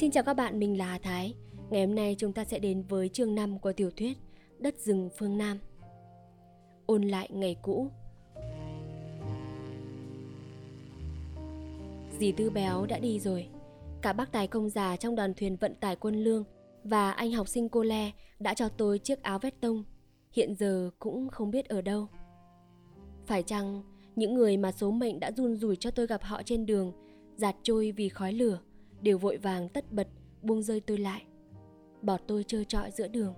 Xin chào các bạn, mình là Hà Thái. Ngày hôm nay chúng ta sẽ đến với chương 5 của tiểu thuyết Đất rừng phương Nam. Ôn lại ngày cũ. Dì Tư Béo đã đi rồi. Cả bác tài công già trong đoàn thuyền vận tải quân lương và anh học sinh cô Le đã cho tôi chiếc áo vest tông. Hiện giờ cũng không biết ở đâu. Phải chăng những người mà số mệnh đã run rủi cho tôi gặp họ trên đường, giạt trôi vì khói lửa, đều vội vàng tất bật buông rơi tôi lại. Bỏ tôi trơ trọi giữa đường.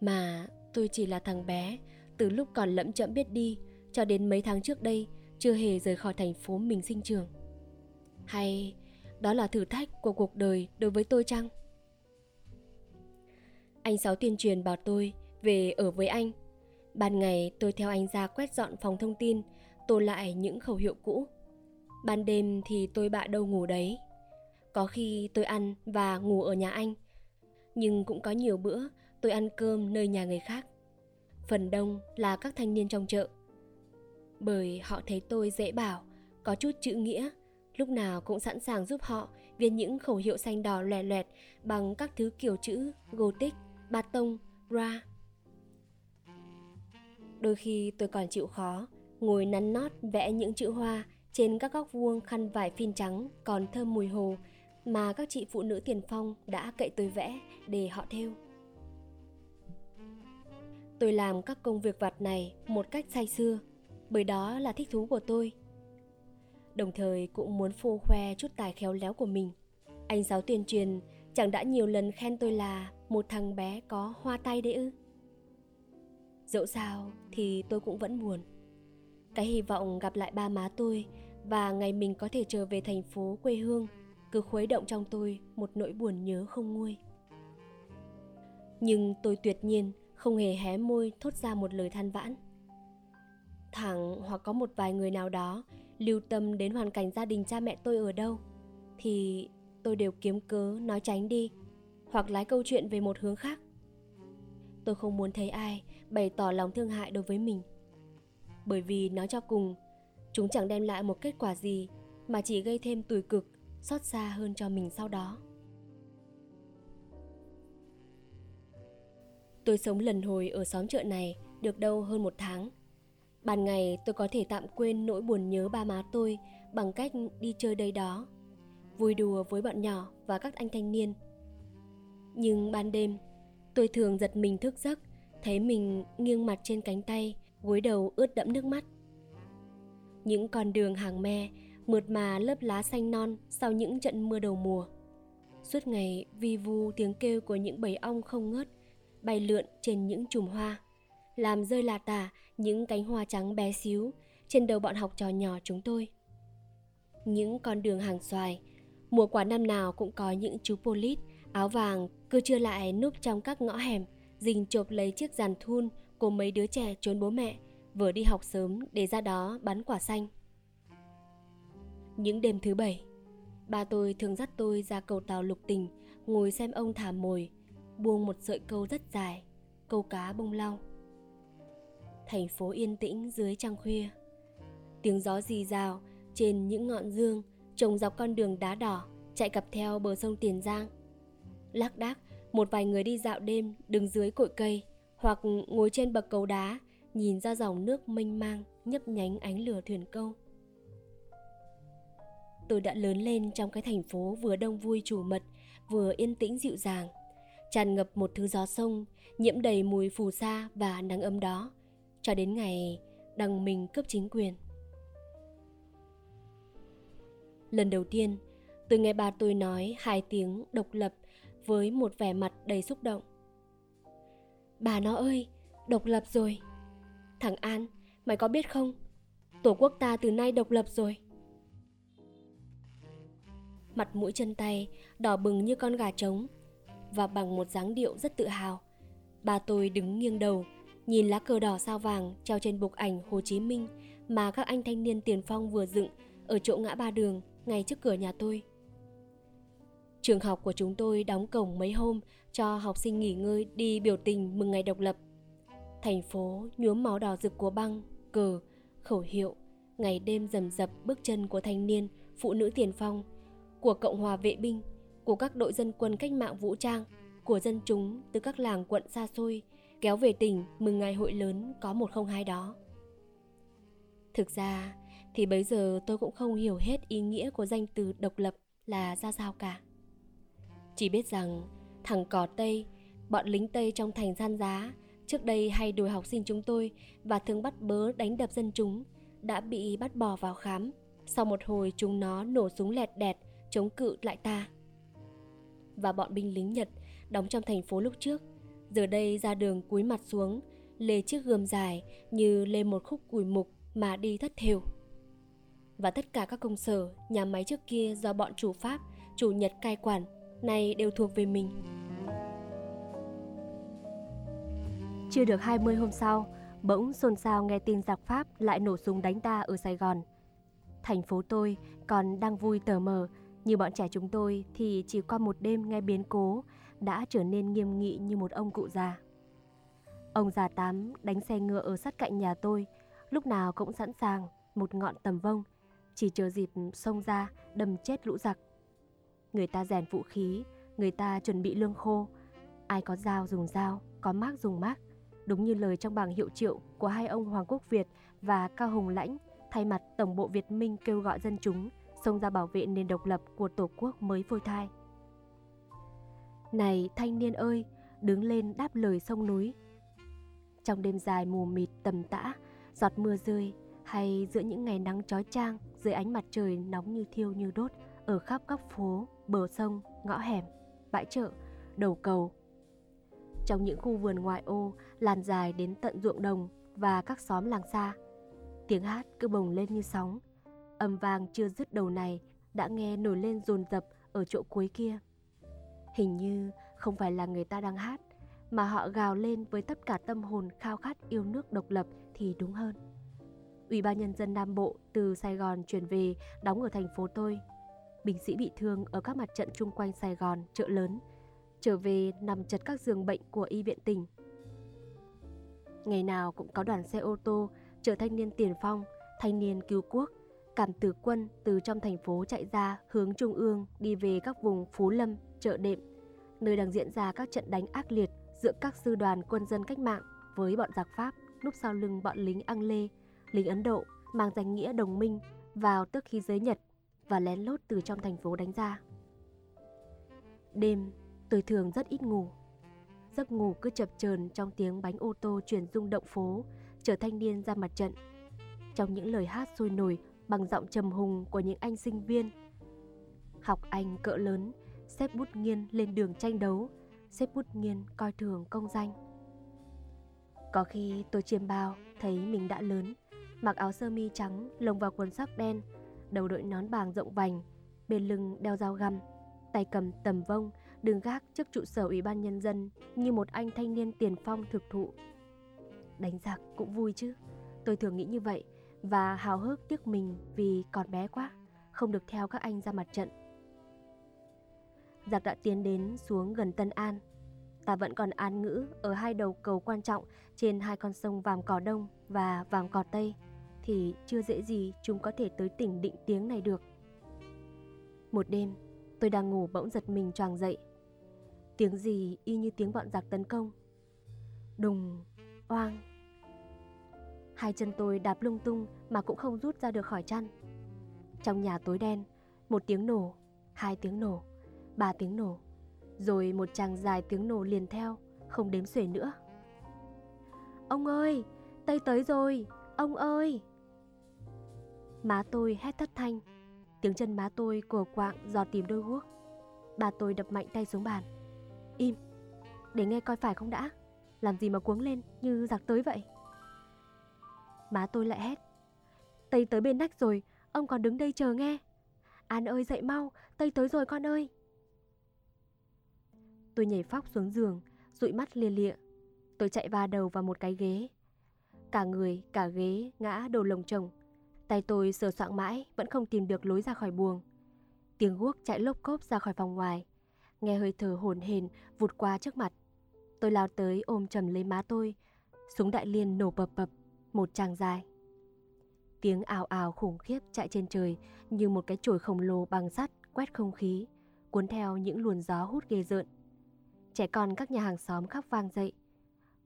Mà tôi chỉ là thằng bé, từ lúc còn lẫm chậm biết đi, cho đến mấy tháng trước đây, chưa hề rời khỏi thành phố mình sinh trường. Hay đó là thử thách của cuộc đời đối với tôi chăng? Anh sáu tuyên truyền bảo tôi về ở với anh. Ban ngày tôi theo anh ra quét dọn phòng thông tin, tô lại những khẩu hiệu cũ. Ban đêm thì tôi bạ đâu ngủ đấy có khi tôi ăn và ngủ ở nhà anh. Nhưng cũng có nhiều bữa tôi ăn cơm nơi nhà người khác. Phần đông là các thanh niên trong chợ. Bởi họ thấy tôi dễ bảo, có chút chữ nghĩa, lúc nào cũng sẵn sàng giúp họ viết những khẩu hiệu xanh đỏ loẹt loẹt bằng các thứ kiểu chữ Gothic, Ba Tông, Ra. Đôi khi tôi còn chịu khó, ngồi nắn nót vẽ những chữ hoa trên các góc vuông khăn vải phin trắng còn thơm mùi hồ mà các chị phụ nữ tiền phong đã cậy tôi vẽ để họ thêu. Tôi làm các công việc vặt này một cách say sưa, bởi đó là thích thú của tôi. Đồng thời cũng muốn phô khoe chút tài khéo léo của mình. Anh giáo tuyên truyền chẳng đã nhiều lần khen tôi là một thằng bé có hoa tay đấy ư. Dẫu sao thì tôi cũng vẫn buồn. Cái hy vọng gặp lại ba má tôi và ngày mình có thể trở về thành phố quê hương cứ khuấy động trong tôi một nỗi buồn nhớ không nguôi. Nhưng tôi tuyệt nhiên không hề hé môi thốt ra một lời than vãn. Thẳng hoặc có một vài người nào đó lưu tâm đến hoàn cảnh gia đình cha mẹ tôi ở đâu, thì tôi đều kiếm cớ nói tránh đi, hoặc lái câu chuyện về một hướng khác. Tôi không muốn thấy ai bày tỏ lòng thương hại đối với mình. Bởi vì nói cho cùng, chúng chẳng đem lại một kết quả gì mà chỉ gây thêm tủi cực xót xa hơn cho mình sau đó. Tôi sống lần hồi ở xóm chợ này được đâu hơn một tháng. Ban ngày tôi có thể tạm quên nỗi buồn nhớ ba má tôi bằng cách đi chơi đây đó, vui đùa với bọn nhỏ và các anh thanh niên. Nhưng ban đêm, tôi thường giật mình thức giấc, thấy mình nghiêng mặt trên cánh tay, gối đầu ướt đẫm nước mắt. Những con đường hàng me mượt mà lớp lá xanh non sau những trận mưa đầu mùa. Suốt ngày vi vu tiếng kêu của những bầy ong không ngớt, bay lượn trên những chùm hoa, làm rơi lạ tả những cánh hoa trắng bé xíu trên đầu bọn học trò nhỏ chúng tôi. Những con đường hàng xoài, mùa quả năm nào cũng có những chú polit áo vàng cứ chưa lại núp trong các ngõ hẻm, dình chộp lấy chiếc giàn thun của mấy đứa trẻ trốn bố mẹ, vừa đi học sớm để ra đó bắn quả xanh. Những đêm thứ bảy, ba tôi thường dắt tôi ra cầu tàu lục tình, ngồi xem ông thả mồi, buông một sợi câu rất dài, câu cá bông lau. Thành phố yên tĩnh dưới trăng khuya. Tiếng gió rì rào trên những ngọn dương trồng dọc con đường đá đỏ chạy cặp theo bờ sông Tiền Giang. Lác đác, một vài người đi dạo đêm đứng dưới cội cây hoặc ngồi trên bậc cầu đá nhìn ra dòng nước mênh mang nhấp nhánh ánh lửa thuyền câu tôi đã lớn lên trong cái thành phố vừa đông vui chủ mật, vừa yên tĩnh dịu dàng. Tràn ngập một thứ gió sông, nhiễm đầy mùi phù sa và nắng ấm đó. Cho đến ngày đằng mình cướp chính quyền. Lần đầu tiên, tôi nghe ba tôi nói hai tiếng độc lập với một vẻ mặt đầy xúc động. Bà nó ơi, độc lập rồi. Thằng an, mày có biết không? Tổ quốc ta từ nay độc lập rồi mặt mũi chân tay, đỏ bừng như con gà trống, và bằng một dáng điệu rất tự hào. Bà tôi đứng nghiêng đầu, nhìn lá cờ đỏ sao vàng treo trên bục ảnh hồ chí minh mà các anh thanh niên tiền phong vừa dựng ở chỗ ngã ba đường ngay trước cửa nhà tôi. Trường học của chúng tôi đóng cổng mấy hôm cho học sinh nghỉ ngơi đi biểu tình mừng ngày độc lập. Thành phố nhuốm máu đỏ rực của băng, cờ, khẩu hiệu, ngày đêm rầm rập bước chân của thanh niên, phụ nữ tiền phong của Cộng hòa vệ binh của các đội dân quân cách mạng vũ trang, của dân chúng từ các làng quận xa xôi kéo về tỉnh mừng ngày hội lớn có 102 đó. Thực ra thì bấy giờ tôi cũng không hiểu hết ý nghĩa của danh từ độc lập là ra sao cả. Chỉ biết rằng thằng cò Tây, bọn lính Tây trong thành gian giá trước đây hay đuổi học sinh chúng tôi và thường bắt bớ đánh đập dân chúng đã bị bắt bỏ vào khám. Sau một hồi chúng nó nổ súng lẹt đẹt chống cự lại ta. Và bọn binh lính Nhật đóng trong thành phố lúc trước giờ đây ra đường cúi mặt xuống lê chiếc gươm dài như lê một khúc củi mục mà đi thất thều và tất cả các công sở, nhà máy trước kia do bọn chủ Pháp, chủ Nhật cai quản, này đều thuộc về mình. Chưa được 20 hôm sau, bỗng xôn xao nghe tin giặc Pháp lại nổ súng đánh ta ở Sài Gòn. Thành phố tôi còn đang vui tờ mờ, như bọn trẻ chúng tôi thì chỉ qua một đêm nghe biến cố đã trở nên nghiêm nghị như một ông cụ già. Ông già tám đánh xe ngựa ở sát cạnh nhà tôi, lúc nào cũng sẵn sàng một ngọn tầm vông chỉ chờ dịp xông ra đâm chết lũ giặc. Người ta rèn vũ khí, người ta chuẩn bị lương khô, ai có dao dùng dao, có mác dùng mác. Đúng như lời trong bảng hiệu triệu của hai ông Hoàng Quốc Việt và Cao Hùng Lãnh thay mặt Tổng bộ Việt Minh kêu gọi dân chúng xông ra bảo vệ nền độc lập của Tổ quốc mới phôi thai. Này thanh niên ơi, đứng lên đáp lời sông núi. Trong đêm dài mù mịt tầm tã, giọt mưa rơi hay giữa những ngày nắng chói chang dưới ánh mặt trời nóng như thiêu như đốt ở khắp các phố, bờ sông, ngõ hẻm, bãi chợ, đầu cầu. Trong những khu vườn ngoại ô lan dài đến tận ruộng đồng và các xóm làng xa, tiếng hát cứ bồng lên như sóng. Âm vang chưa dứt đầu này đã nghe nổi lên dồn dập ở chỗ cuối kia. Hình như không phải là người ta đang hát, mà họ gào lên với tất cả tâm hồn khao khát yêu nước độc lập thì đúng hơn. Ủy ban Nhân dân Nam Bộ từ Sài Gòn chuyển về đóng ở thành phố tôi. Binh sĩ bị thương ở các mặt trận chung quanh Sài Gòn, chợ lớn, trở về nằm chật các giường bệnh của y viện tỉnh. Ngày nào cũng có đoàn xe ô tô chở thanh niên tiền phong, thanh niên cứu quốc, cảm tử quân từ trong thành phố chạy ra hướng trung ương đi về các vùng Phú Lâm, chợ đệm, nơi đang diễn ra các trận đánh ác liệt giữa các sư đoàn quân dân cách mạng với bọn giặc Pháp núp sau lưng bọn lính Ang Lê lính Ấn Độ mang danh nghĩa đồng minh vào tước khí giới Nhật và lén lút từ trong thành phố đánh ra. Đêm, tôi thường rất ít ngủ. Giấc ngủ cứ chập chờn trong tiếng bánh ô tô chuyển rung động phố, chở thanh niên ra mặt trận. Trong những lời hát sôi nổi bằng giọng trầm hùng của những anh sinh viên. Học anh cỡ lớn, xếp bút nghiên lên đường tranh đấu, xếp bút nghiên coi thường công danh. Có khi tôi chiêm bao thấy mình đã lớn, mặc áo sơ mi trắng lồng vào quần sắc đen, đầu đội nón bàng rộng vành, bên lưng đeo dao găm, tay cầm tầm vông, đứng gác trước trụ sở ủy ban nhân dân như một anh thanh niên tiền phong thực thụ. Đánh giặc cũng vui chứ, tôi thường nghĩ như vậy và hào hức tiếc mình vì còn bé quá, không được theo các anh ra mặt trận. Giặc đã tiến đến xuống gần Tân An. Ta vẫn còn an ngữ ở hai đầu cầu quan trọng trên hai con sông Vàm Cỏ Đông và Vàm Cỏ Tây thì chưa dễ gì chúng có thể tới tỉnh định tiếng này được. Một đêm, tôi đang ngủ bỗng giật mình choàng dậy. Tiếng gì y như tiếng bọn giặc tấn công. Đùng, oang. Hai chân tôi đạp lung tung mà cũng không rút ra được khỏi chăn. Trong nhà tối đen, một tiếng nổ, hai tiếng nổ, ba tiếng nổ, rồi một chàng dài tiếng nổ liền theo, không đếm xuể nữa. Ông ơi, Tây tới rồi, ông ơi! Má tôi hét thất thanh Tiếng chân má tôi cổ quạng dò tìm đôi guốc Bà tôi đập mạnh tay xuống bàn Im Để nghe coi phải không đã Làm gì mà cuống lên như giặc tới vậy Má tôi lại hét Tây tới bên nách rồi Ông còn đứng đây chờ nghe An ơi dậy mau Tây tới rồi con ơi Tôi nhảy phóc xuống giường Dụi mắt lia lịa Tôi chạy va đầu vào một cái ghế Cả người, cả ghế ngã đồ lồng chồng Tay tôi sờ soạng mãi vẫn không tìm được lối ra khỏi buồng. Tiếng guốc chạy lốp cốp ra khỏi phòng ngoài. Nghe hơi thở hồn hển vụt qua trước mặt. Tôi lao tới ôm chầm lấy má tôi. Súng đại liên nổ bập bập, một tràng dài. Tiếng ào ào khủng khiếp chạy trên trời như một cái chổi khổng lồ bằng sắt quét không khí. cuốn theo những luồn gió hút ghê rợn. Trẻ con các nhà hàng xóm khóc vang dậy.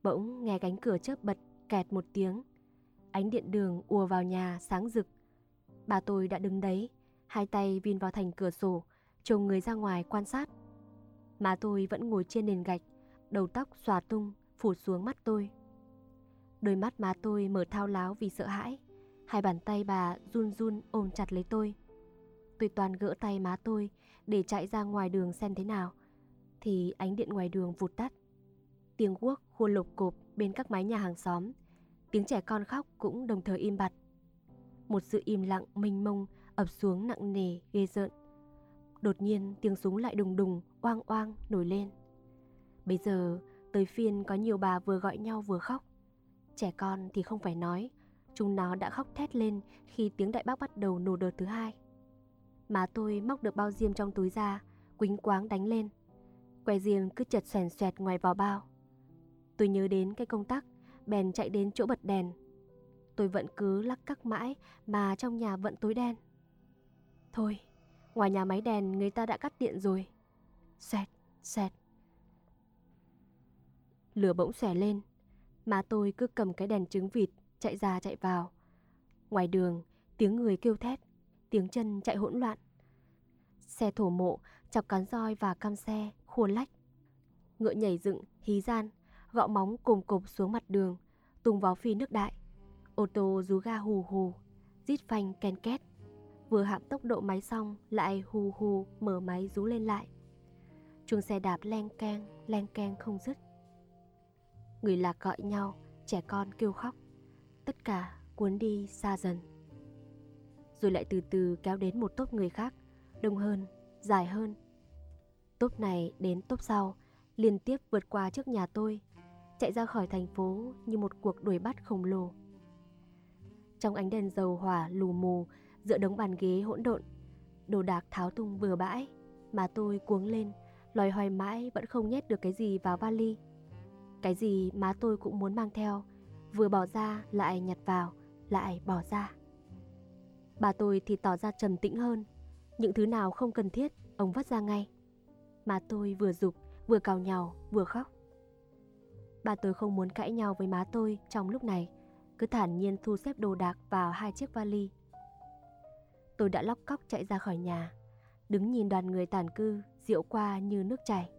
Bỗng nghe cánh cửa chớp bật kẹt một tiếng. Ánh điện đường ùa vào nhà sáng rực. Bà tôi đã đứng đấy, hai tay vin vào thành cửa sổ, trông người ra ngoài quan sát. Má tôi vẫn ngồi trên nền gạch, đầu tóc xòa tung, phủ xuống mắt tôi. Đôi mắt má tôi mở thao láo vì sợ hãi. Hai bàn tay bà run run ôm chặt lấy tôi. Tôi toàn gỡ tay má tôi để chạy ra ngoài đường xem thế nào. Thì ánh điện ngoài đường vụt tắt. Tiếng quốc khua lục cộp bên các mái nhà hàng xóm. Tiếng trẻ con khóc cũng đồng thời im bặt. Một sự im lặng mênh mông ập xuống nặng nề, ghê rợn. Đột nhiên tiếng súng lại đùng đùng, oang oang nổi lên. Bây giờ tới phiên có nhiều bà vừa gọi nhau vừa khóc. Trẻ con thì không phải nói, chúng nó đã khóc thét lên khi tiếng đại bác bắt đầu nổ đợt thứ hai. Má tôi móc được bao diêm trong túi ra, quính quáng đánh lên. Que diêm cứ chật xoèn xoẹt ngoài vỏ bao. Tôi nhớ đến cái công tắc, bèn chạy đến chỗ bật đèn. Tôi vẫn cứ lắc cắc mãi mà trong nhà vẫn tối đen. Thôi, ngoài nhà máy đèn người ta đã cắt điện rồi. Xoẹt, xoẹt. Lửa bỗng xòe lên, Má tôi cứ cầm cái đèn trứng vịt chạy ra chạy vào. Ngoài đường, tiếng người kêu thét, tiếng chân chạy hỗn loạn. Xe thổ mộ chọc cán roi và cam xe, khua lách. Ngựa nhảy dựng, hí gian, gõ móng cùng cục xuống mặt đường, tung vó phi nước đại. Ô tô rú ga hù hù, rít phanh ken két. Vừa hạ tốc độ máy xong lại hù hù mở máy rú lên lại. Chuông xe đạp len keng, len keng không dứt. Người lạc gọi nhau, trẻ con kêu khóc. Tất cả cuốn đi xa dần. Rồi lại từ từ kéo đến một tốp người khác, đông hơn, dài hơn. Tốp này đến tốp sau, liên tiếp vượt qua trước nhà tôi, chạy ra khỏi thành phố như một cuộc đuổi bắt khổng lồ. Trong ánh đèn dầu hỏa lù mù, giữa đống bàn ghế hỗn độn, đồ đạc tháo tung bừa bãi, mà tôi cuống lên, loài hoài mãi vẫn không nhét được cái gì vào vali. Cái gì má tôi cũng muốn mang theo, vừa bỏ ra lại nhặt vào, lại bỏ ra. Bà tôi thì tỏ ra trầm tĩnh hơn, những thứ nào không cần thiết, ông vắt ra ngay. Má tôi vừa dục, vừa cào nhào, vừa khóc. Bà tôi không muốn cãi nhau với má tôi trong lúc này, cứ thản nhiên thu xếp đồ đạc vào hai chiếc vali. Tôi đã lóc cóc chạy ra khỏi nhà, đứng nhìn đoàn người tàn cư diệu qua như nước chảy.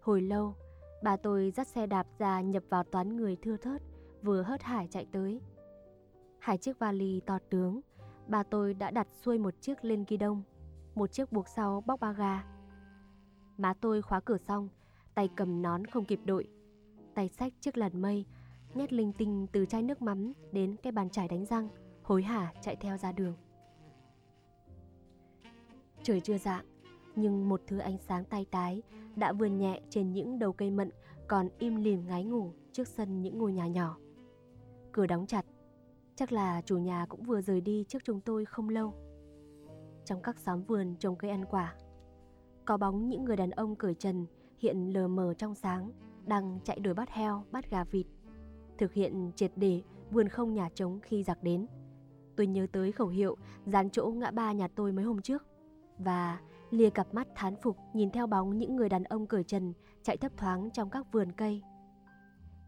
Hồi lâu, Bà tôi dắt xe đạp ra nhập vào toán người thưa thớt, vừa hớt hải chạy tới. Hai chiếc vali to tướng, bà tôi đã đặt xuôi một chiếc lên ghi đông, một chiếc buộc sau bóc ba ga. Má tôi khóa cửa xong, tay cầm nón không kịp đội, tay sách chiếc làn mây, nhét linh tinh từ chai nước mắm đến cái bàn chải đánh răng, hối hả chạy theo ra đường. Trời chưa dạng, nhưng một thứ ánh sáng tay tái đã vươn nhẹ trên những đầu cây mận còn im lìm ngái ngủ trước sân những ngôi nhà nhỏ. Cửa đóng chặt, chắc là chủ nhà cũng vừa rời đi trước chúng tôi không lâu. Trong các xóm vườn trồng cây ăn quả, có bóng những người đàn ông cởi trần hiện lờ mờ trong sáng đang chạy đuổi bắt heo, bắt gà vịt, thực hiện triệt để vườn không nhà trống khi giặc đến. Tôi nhớ tới khẩu hiệu dán chỗ ngã ba nhà tôi mấy hôm trước và lia cặp mắt thán phục nhìn theo bóng những người đàn ông cởi trần chạy thấp thoáng trong các vườn cây.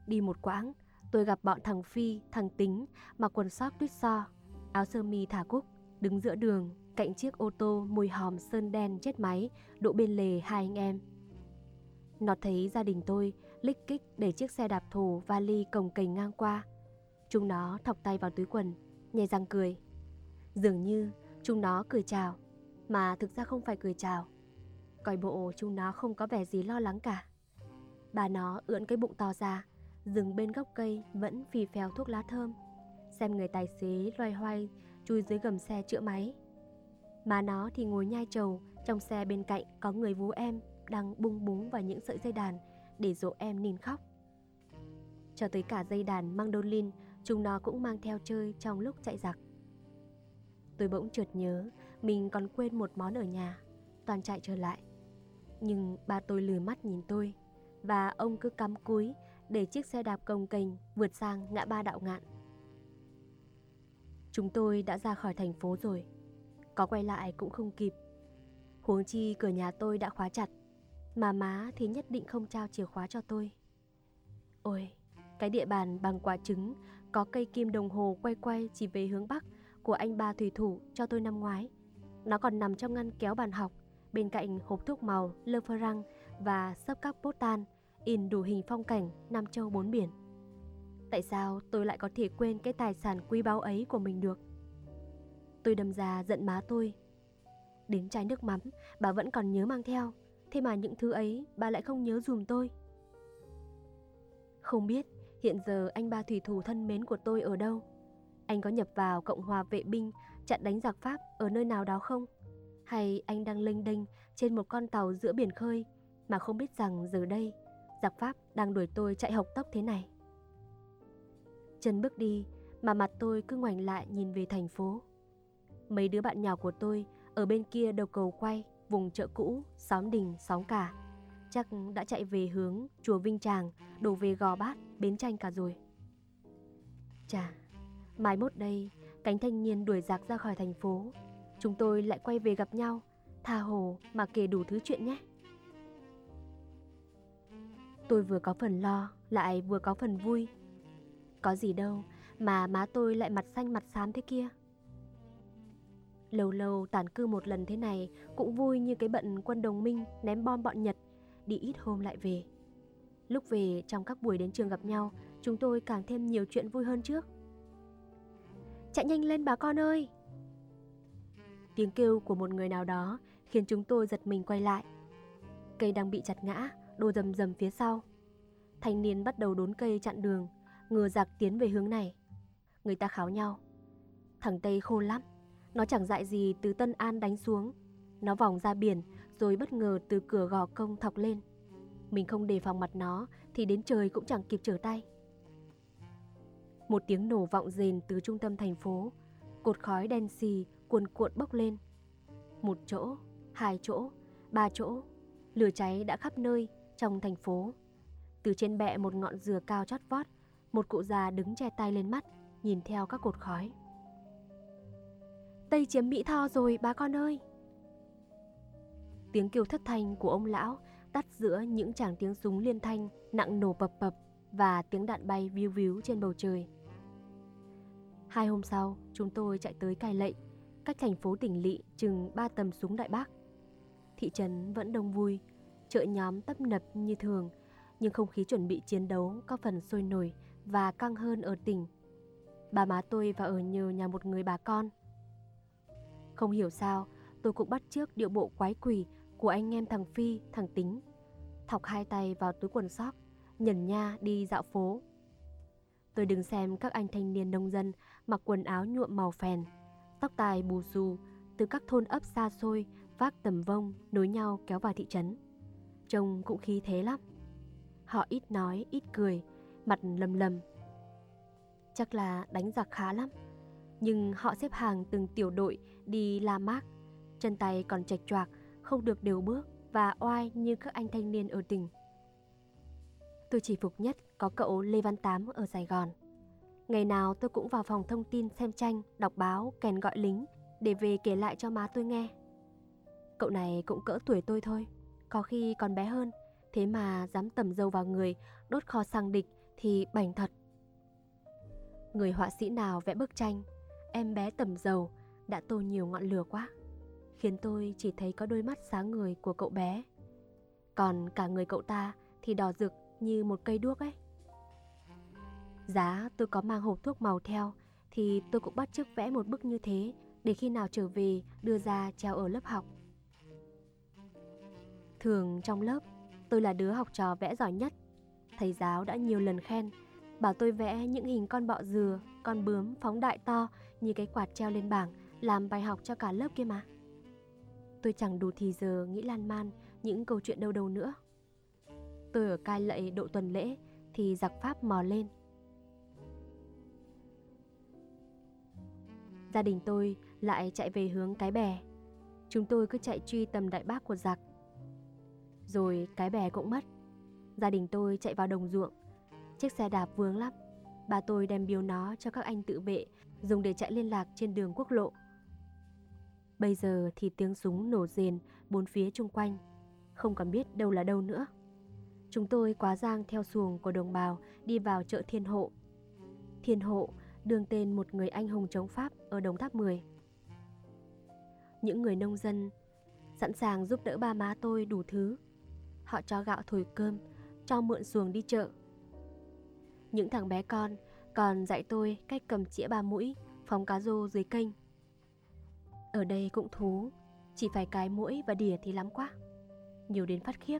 Đi một quãng, tôi gặp bọn thằng Phi, thằng Tính mặc quần sóc tuyết so, áo sơ mi thả cúc, đứng giữa đường cạnh chiếc ô tô mùi hòm sơn đen chết máy đỗ bên lề hai anh em. Nó thấy gia đình tôi lích kích để chiếc xe đạp thù vali cồng cành ngang qua. Chúng nó thọc tay vào túi quần, nhè răng cười. Dường như chúng nó cười chào mà thực ra không phải cười chào. Coi bộ chúng nó không có vẻ gì lo lắng cả. Bà nó ưỡn cái bụng to ra, dừng bên gốc cây vẫn phì phèo thuốc lá thơm. Xem người tài xế loay hoay chui dưới gầm xe chữa máy. Mà nó thì ngồi nhai trầu, trong xe bên cạnh có người vú em đang bung búng vào những sợi dây đàn để dỗ em nín khóc. Cho tới cả dây đàn mandolin, chúng nó cũng mang theo chơi trong lúc chạy giặc. Tôi bỗng chợt nhớ mình còn quên một món ở nhà. Toàn chạy trở lại. Nhưng ba tôi lười mắt nhìn tôi. Và ông cứ cắm cúi Để chiếc xe đạp công kênh Vượt sang ngã ba đạo ngạn. Chúng tôi đã ra khỏi thành phố rồi. Có quay lại cũng không kịp. Huống chi cửa nhà tôi đã khóa chặt, mà má thì nhất định không trao chìa khóa cho tôi. Ôi, cái địa bàn bằng quả trứng có cây kim đồng hồ quay quay chỉ về hướng bắc của anh ba thủy thủ cho tôi năm ngoái. Nó còn nằm trong ngăn kéo bàn học, bên cạnh hộp thuốc màu Le Ferrang và sấp các potan in đủ hình phong cảnh Nam Châu bốn biển. Tại sao tôi lại có thể quên cái tài sản quý báu ấy của mình được? Tôi đâm ra giận má tôi. Đến chai nước mắm, bà vẫn còn nhớ mang theo. Thế mà những thứ ấy bà lại không nhớ dùm tôi. Không biết hiện giờ anh ba thủy thủ thân mến của tôi ở đâu? Anh có nhập vào Cộng hòa vệ binh chặn đánh giặc Pháp ở nơi nào đó không? Hay anh đang lênh đênh trên một con tàu giữa biển khơi mà không biết rằng giờ đây giặc Pháp đang đuổi tôi chạy học tốc thế này? Chân bước đi mà mặt tôi cứ ngoảnh lại nhìn về thành phố. Mấy đứa bạn nhỏ của tôi ở bên kia đầu cầu quay, vùng chợ cũ, xóm đình, xóm cả. Chắc đã chạy về hướng chùa Vinh Tràng, đổ về Gò Bát, Bến Tranh cả rồi. Chà, mai mốt đây, cánh thanh niên đuổi giặc ra khỏi thành phố. Chúng tôi lại quay về gặp nhau, tha hồ mà kể đủ thứ chuyện nhé. Tôi vừa có phần lo, lại vừa có phần vui. Có gì đâu mà má tôi lại mặt xanh mặt xám thế kia. Lâu lâu tản cư một lần thế này cũng vui như cái bận quân đồng minh ném bom bọn Nhật, đi ít hôm lại về. Lúc về trong các buổi đến trường gặp nhau, chúng tôi càng thêm nhiều chuyện vui hơn trước. Chạy nhanh lên bà con ơi! Tiếng kêu của một người nào đó khiến chúng tôi giật mình quay lại. Cây đang bị chặt ngã, đổ rầm rầm phía sau. Thanh niên bắt đầu đốn cây chặn đường, ngừa giặc tiến về hướng này. Người ta kháo nhau. Thằng Tây khôn lắm, nó chẳng dại gì từ Tân An đánh xuống. Nó vòng ra biển rồi bất ngờ từ cửa gò công thọc lên. Mình không đề phòng mặt nó thì đến trời cũng chẳng kịp trở tay. Một tiếng nổ vọng rền từ trung tâm thành phố. Cột khói đen xì cuồn cuộn bốc lên. Một chỗ, hai chỗ, ba chỗ. Lửa cháy đã khắp nơi trong thành phố. Từ trên bệ một ngọn dừa cao chót vót, một cụ già đứng che tay lên mắt, nhìn theo các cột khói. Tây chiếm Mỹ Tho rồi bà con ơi. Tiếng kêu thất thanh của ông lão tắt giữa những tràng tiếng súng liên thanh nặng nổ bập bập và tiếng đạn bay víu víu trên bầu trời. Hai hôm sau, chúng tôi chạy tới cai lệnh, cách thành phố tỉnh lỵ chừng ba tầm súng đại bác. Thị trấn vẫn đông vui, chợ nhóm tấp nập như thường, nhưng không khí chuẩn bị chiến đấu có phần sôi nổi và căng hơn ở tỉnh. Bà má tôi vào ở nhờ nhà một người bà con – không hiểu sao, tôi cũng bắt trước điệu bộ quái quỷ của anh em thằng Phi, thằng Tính. Thọc hai tay vào túi quần sóc, nhẩn nha đi dạo phố. Tôi đứng xem các anh thanh niên nông dân mặc quần áo nhuộm màu phèn, tóc tai bù xù, từ các thôn ấp xa xôi, vác tầm vông, nối nhau kéo vào thị trấn. Trông cũng khí thế lắm. Họ ít nói, ít cười, mặt lầm lầm. Chắc là đánh giặc khá lắm nhưng họ xếp hàng từng tiểu đội đi la mác, chân tay còn chạch choạc, không được đều bước và oai như các anh thanh niên ở tỉnh. Tôi chỉ phục nhất có cậu Lê Văn Tám ở Sài Gòn. Ngày nào tôi cũng vào phòng thông tin xem tranh, đọc báo, kèn gọi lính để về kể lại cho má tôi nghe. Cậu này cũng cỡ tuổi tôi thôi, có khi còn bé hơn, thế mà dám tầm dâu vào người, đốt kho sang địch thì bảnh thật. Người họa sĩ nào vẽ bức tranh Em bé tầm dầu đã tô nhiều ngọn lửa quá Khiến tôi chỉ thấy có đôi mắt sáng người của cậu bé Còn cả người cậu ta thì đỏ rực như một cây đuốc ấy Giá tôi có mang hộp thuốc màu theo Thì tôi cũng bắt chước vẽ một bức như thế Để khi nào trở về đưa ra treo ở lớp học Thường trong lớp tôi là đứa học trò vẽ giỏi nhất Thầy giáo đã nhiều lần khen Bảo tôi vẽ những hình con bọ dừa, con bướm phóng đại to như cái quạt treo lên bảng làm bài học cho cả lớp kia mà. Tôi chẳng đủ thì giờ nghĩ lan man những câu chuyện đâu đâu nữa. Tôi ở cai lệ độ tuần lễ thì giặc Pháp mò lên. Gia đình tôi lại chạy về hướng cái bè. Chúng tôi cứ chạy truy tầm đại bác của giặc. Rồi cái bè cũng mất. Gia đình tôi chạy vào đồng ruộng Chiếc xe đạp vướng lắm. Bà tôi đem biếu nó cho các anh tự vệ dùng để chạy liên lạc trên đường quốc lộ. Bây giờ thì tiếng súng nổ rền bốn phía chung quanh, không còn biết đâu là đâu nữa. Chúng tôi quá giang theo xuồng của đồng bào đi vào chợ Thiên Hộ. Thiên Hộ đương tên một người anh hùng chống Pháp ở Đồng Tháp 10. Những người nông dân sẵn sàng giúp đỡ ba má tôi đủ thứ. Họ cho gạo thổi cơm, cho mượn xuồng đi chợ. Những thằng bé con còn dạy tôi cách cầm chĩa ba mũi, phóng cá rô dưới kênh. Ở đây cũng thú, chỉ phải cái mũi và đỉa thì lắm quá. Nhiều đến phát khiếp.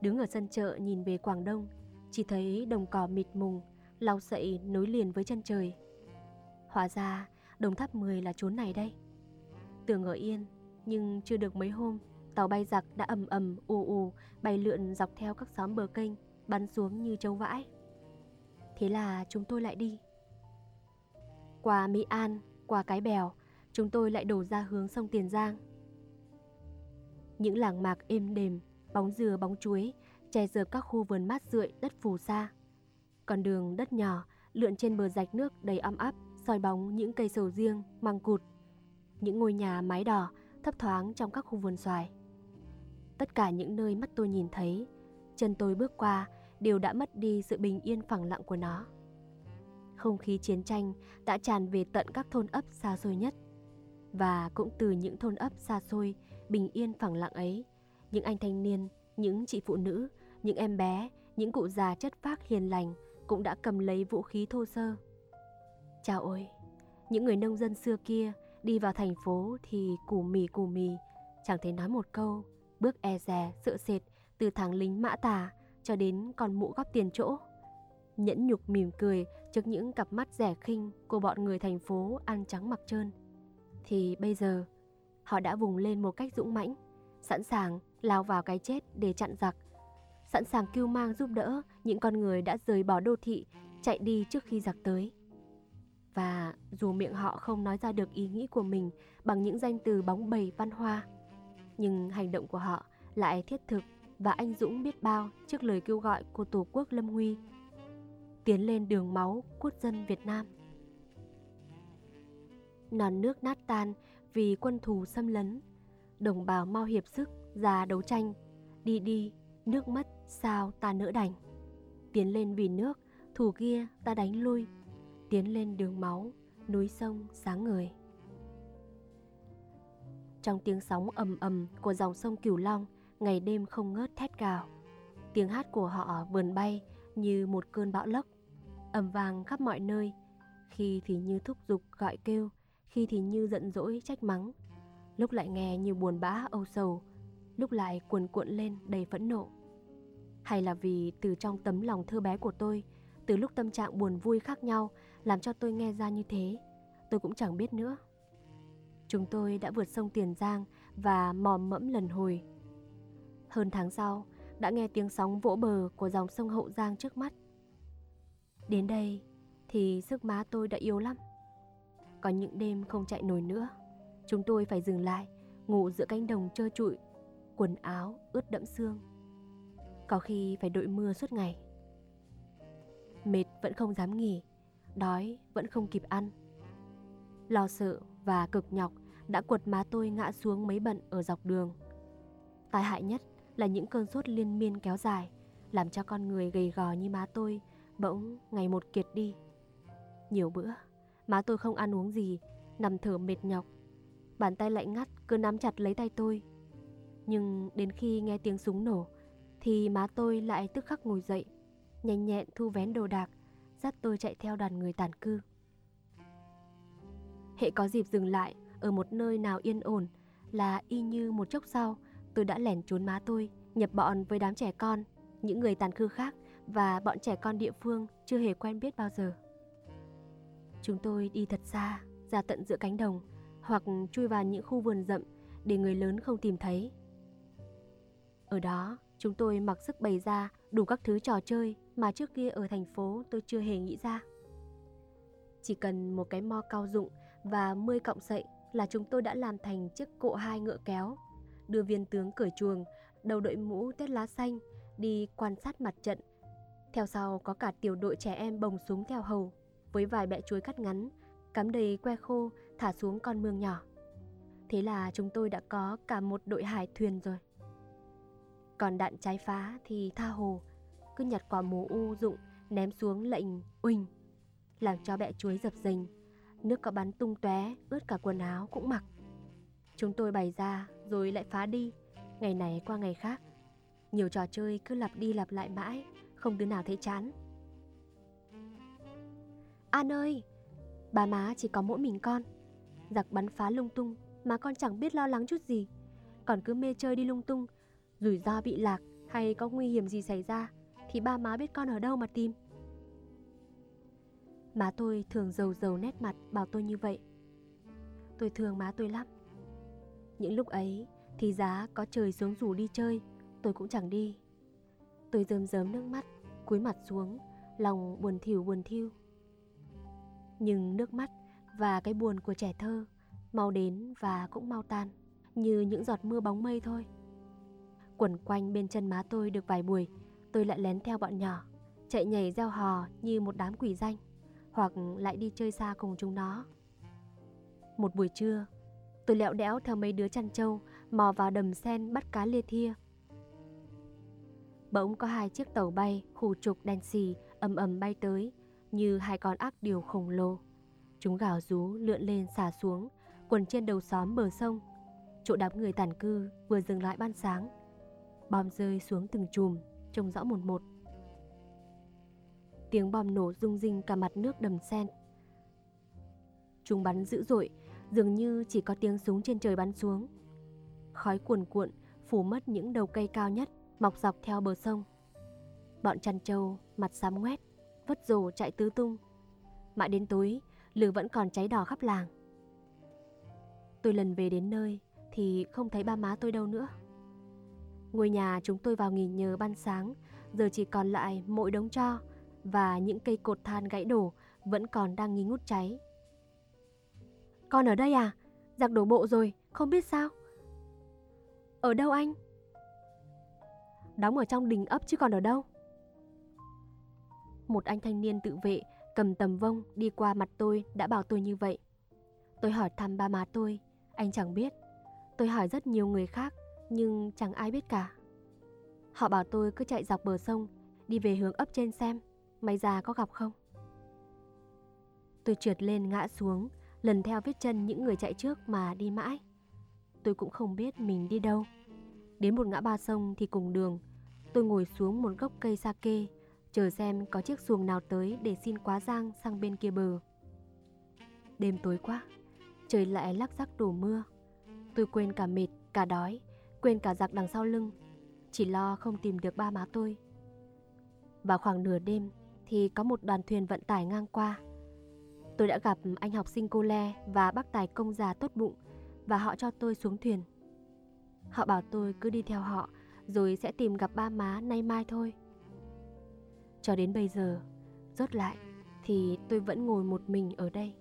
Đứng ở sân chợ nhìn về Quảng Đông, chỉ thấy đồng cỏ mịt mùng, lau sậy nối liền với chân trời. Hóa ra, đồng tháp 10 là chốn này đây. Tưởng ở yên, nhưng chưa được mấy hôm, tàu bay giặc đã ầm ầm ù ù bay lượn dọc theo các xóm bờ kênh, bắn xuống như châu vãi. Thế là chúng tôi lại đi. Qua Mỹ An, qua Cái Bèo, chúng tôi lại đổ ra hướng sông Tiền Giang. Những làng mạc êm đềm, bóng dừa bóng chuối, che dợp các khu vườn mát rượi đất phù sa. Con đường đất nhỏ lượn trên bờ rạch nước đầy ấm áp, soi bóng những cây sầu riêng, măng cụt. Những ngôi nhà mái đỏ thấp thoáng trong các khu vườn xoài. Tất cả những nơi mắt tôi nhìn thấy, chân tôi bước qua đều đã mất đi sự bình yên phẳng lặng của nó. Không khí chiến tranh đã tràn về tận các thôn ấp xa xôi nhất. Và cũng từ những thôn ấp xa xôi, bình yên phẳng lặng ấy, những anh thanh niên, những chị phụ nữ, những em bé, những cụ già chất phác hiền lành cũng đã cầm lấy vũ khí thô sơ. Chào ôi, những người nông dân xưa kia đi vào thành phố thì củ mì củ mì, chẳng thấy nói một câu, bước e dè, sợ sệt từ thằng lính mã tà cho đến con mụ góp tiền chỗ. Nhẫn nhục mỉm cười trước những cặp mắt rẻ khinh của bọn người thành phố ăn trắng mặc trơn. Thì bây giờ, họ đã vùng lên một cách dũng mãnh, sẵn sàng lao vào cái chết để chặn giặc, sẵn sàng cưu mang giúp đỡ những con người đã rời bỏ đô thị, chạy đi trước khi giặc tới. Và dù miệng họ không nói ra được ý nghĩ của mình bằng những danh từ bóng bầy văn hoa, nhưng hành động của họ lại thiết thực và anh dũng biết bao trước lời kêu gọi của Tổ quốc Lâm Nguy. Tiến lên đường máu quốc dân Việt Nam. Non nước nát tan vì quân thù xâm lấn, đồng bào mau hiệp sức ra đấu tranh, đi đi, nước mất sao ta nỡ đành. Tiến lên vì nước, thù kia ta đánh lui, tiến lên đường máu, núi sông sáng người. Trong tiếng sóng ầm ầm của dòng sông Cửu Long, ngày đêm không ngớt thét gào. Tiếng hát của họ vườn bay như một cơn bão lốc, ầm vang khắp mọi nơi, khi thì như thúc giục gọi kêu, khi thì như giận dỗi trách mắng, lúc lại nghe như buồn bã âu sầu, lúc lại cuồn cuộn lên đầy phẫn nộ. Hay là vì từ trong tấm lòng thơ bé của tôi, từ lúc tâm trạng buồn vui khác nhau làm cho tôi nghe ra như thế, tôi cũng chẳng biết nữa. Chúng tôi đã vượt sông Tiền Giang và mòm mẫm lần hồi hơn tháng sau, đã nghe tiếng sóng vỗ bờ của dòng sông Hậu Giang trước mắt. Đến đây thì sức má tôi đã yếu lắm. Có những đêm không chạy nổi nữa, chúng tôi phải dừng lại, ngủ giữa cánh đồng trơ trụi, quần áo ướt đẫm xương. Có khi phải đội mưa suốt ngày. Mệt vẫn không dám nghỉ, đói vẫn không kịp ăn. Lo sợ và cực nhọc đã quật má tôi ngã xuống mấy bận ở dọc đường. Tai hại nhất là những cơn sốt liên miên kéo dài, làm cho con người gầy gò như má tôi bỗng ngày một kiệt đi. Nhiều bữa, má tôi không ăn uống gì, nằm thở mệt nhọc. Bàn tay lạnh ngắt cứ nắm chặt lấy tay tôi. Nhưng đến khi nghe tiếng súng nổ, thì má tôi lại tức khắc ngồi dậy, nhanh nhẹn thu vén đồ đạc, dắt tôi chạy theo đoàn người tàn cư. Hệ có dịp dừng lại ở một nơi nào yên ổn là y như một chốc sau tôi đã lẻn trốn má tôi, nhập bọn với đám trẻ con, những người tàn cư khác và bọn trẻ con địa phương chưa hề quen biết bao giờ. Chúng tôi đi thật xa, ra tận giữa cánh đồng, hoặc chui vào những khu vườn rậm để người lớn không tìm thấy. Ở đó, chúng tôi mặc sức bày ra đủ các thứ trò chơi mà trước kia ở thành phố tôi chưa hề nghĩ ra. Chỉ cần một cái mo cao dụng và 10 cọng sậy là chúng tôi đã làm thành chiếc cộ hai ngựa kéo đưa viên tướng cởi chuồng, đầu đội mũ tết lá xanh, đi quan sát mặt trận. Theo sau có cả tiểu đội trẻ em bồng súng theo hầu, với vài bẹ chuối cắt ngắn, cắm đầy que khô thả xuống con mương nhỏ. Thế là chúng tôi đã có cả một đội hải thuyền rồi. Còn đạn trái phá thì tha hồ, cứ nhặt quả mù u dụng ném xuống lệnh uỳnh, làm cho bẹ chuối dập dình. Nước có bắn tung tóe, ướt cả quần áo cũng mặc. Chúng tôi bày ra rồi lại phá đi, ngày này qua ngày khác. Nhiều trò chơi cứ lặp đi lặp lại mãi, không đứa nào thấy chán. An ơi, bà má chỉ có mỗi mình con. Giặc bắn phá lung tung mà con chẳng biết lo lắng chút gì. Còn cứ mê chơi đi lung tung, rủi ro bị lạc hay có nguy hiểm gì xảy ra thì ba má biết con ở đâu mà tìm. Má tôi thường rầu rầu nét mặt bảo tôi như vậy. Tôi thương má tôi lắm. Những lúc ấy thì giá có trời xuống rủ đi chơi, tôi cũng chẳng đi. Tôi rơm rớm nước mắt, cúi mặt xuống, lòng buồn thiểu buồn thiêu. Nhưng nước mắt và cái buồn của trẻ thơ mau đến và cũng mau tan, như những giọt mưa bóng mây thôi. Quẩn quanh bên chân má tôi được vài buổi, tôi lại lén theo bọn nhỏ, chạy nhảy reo hò như một đám quỷ danh, hoặc lại đi chơi xa cùng chúng nó. Một buổi trưa, tôi lẹo đẽo theo mấy đứa chăn trâu mò vào đầm sen bắt cá lê thia. Bỗng có hai chiếc tàu bay khủ trục đen xì ầm ầm bay tới như hai con ác điều khổng lồ. Chúng gào rú lượn lên xả xuống, quần trên đầu xóm bờ sông. Chỗ đám người tản cư vừa dừng lại ban sáng. Bom rơi xuống từng chùm, trông rõ một một. Tiếng bom nổ rung rinh cả mặt nước đầm sen. Chúng bắn dữ dội, dường như chỉ có tiếng súng trên trời bắn xuống. Khói cuồn cuộn phủ mất những đầu cây cao nhất mọc dọc theo bờ sông. Bọn chăn trâu mặt xám ngoét, vất rồ chạy tứ tung. Mãi đến tối, lửa vẫn còn cháy đỏ khắp làng. Tôi lần về đến nơi thì không thấy ba má tôi đâu nữa. Ngôi nhà chúng tôi vào nghỉ nhờ ban sáng, giờ chỉ còn lại mỗi đống tro và những cây cột than gãy đổ vẫn còn đang nghi ngút cháy. Con ở đây à? Giặc đổ bộ rồi, không biết sao. Ở đâu anh? Đóng ở trong đình ấp chứ còn ở đâu? Một anh thanh niên tự vệ cầm tầm vông đi qua mặt tôi đã bảo tôi như vậy. Tôi hỏi thăm ba má tôi, anh chẳng biết. Tôi hỏi rất nhiều người khác, nhưng chẳng ai biết cả. Họ bảo tôi cứ chạy dọc bờ sông, đi về hướng ấp trên xem, may ra có gặp không. Tôi trượt lên ngã xuống, lần theo vết chân những người chạy trước mà đi mãi. Tôi cũng không biết mình đi đâu. Đến một ngã ba sông thì cùng đường, tôi ngồi xuống một gốc cây sake, chờ xem có chiếc xuồng nào tới để xin quá giang sang bên kia bờ. Đêm tối quá, trời lại lắc rắc đổ mưa. Tôi quên cả mệt, cả đói, quên cả giặc đằng sau lưng, chỉ lo không tìm được ba má tôi. Vào khoảng nửa đêm thì có một đoàn thuyền vận tải ngang qua. Tôi đã gặp anh học sinh cô Le và bác tài công già tốt bụng và họ cho tôi xuống thuyền. Họ bảo tôi cứ đi theo họ rồi sẽ tìm gặp ba má nay mai thôi. Cho đến bây giờ, rốt lại thì tôi vẫn ngồi một mình ở đây.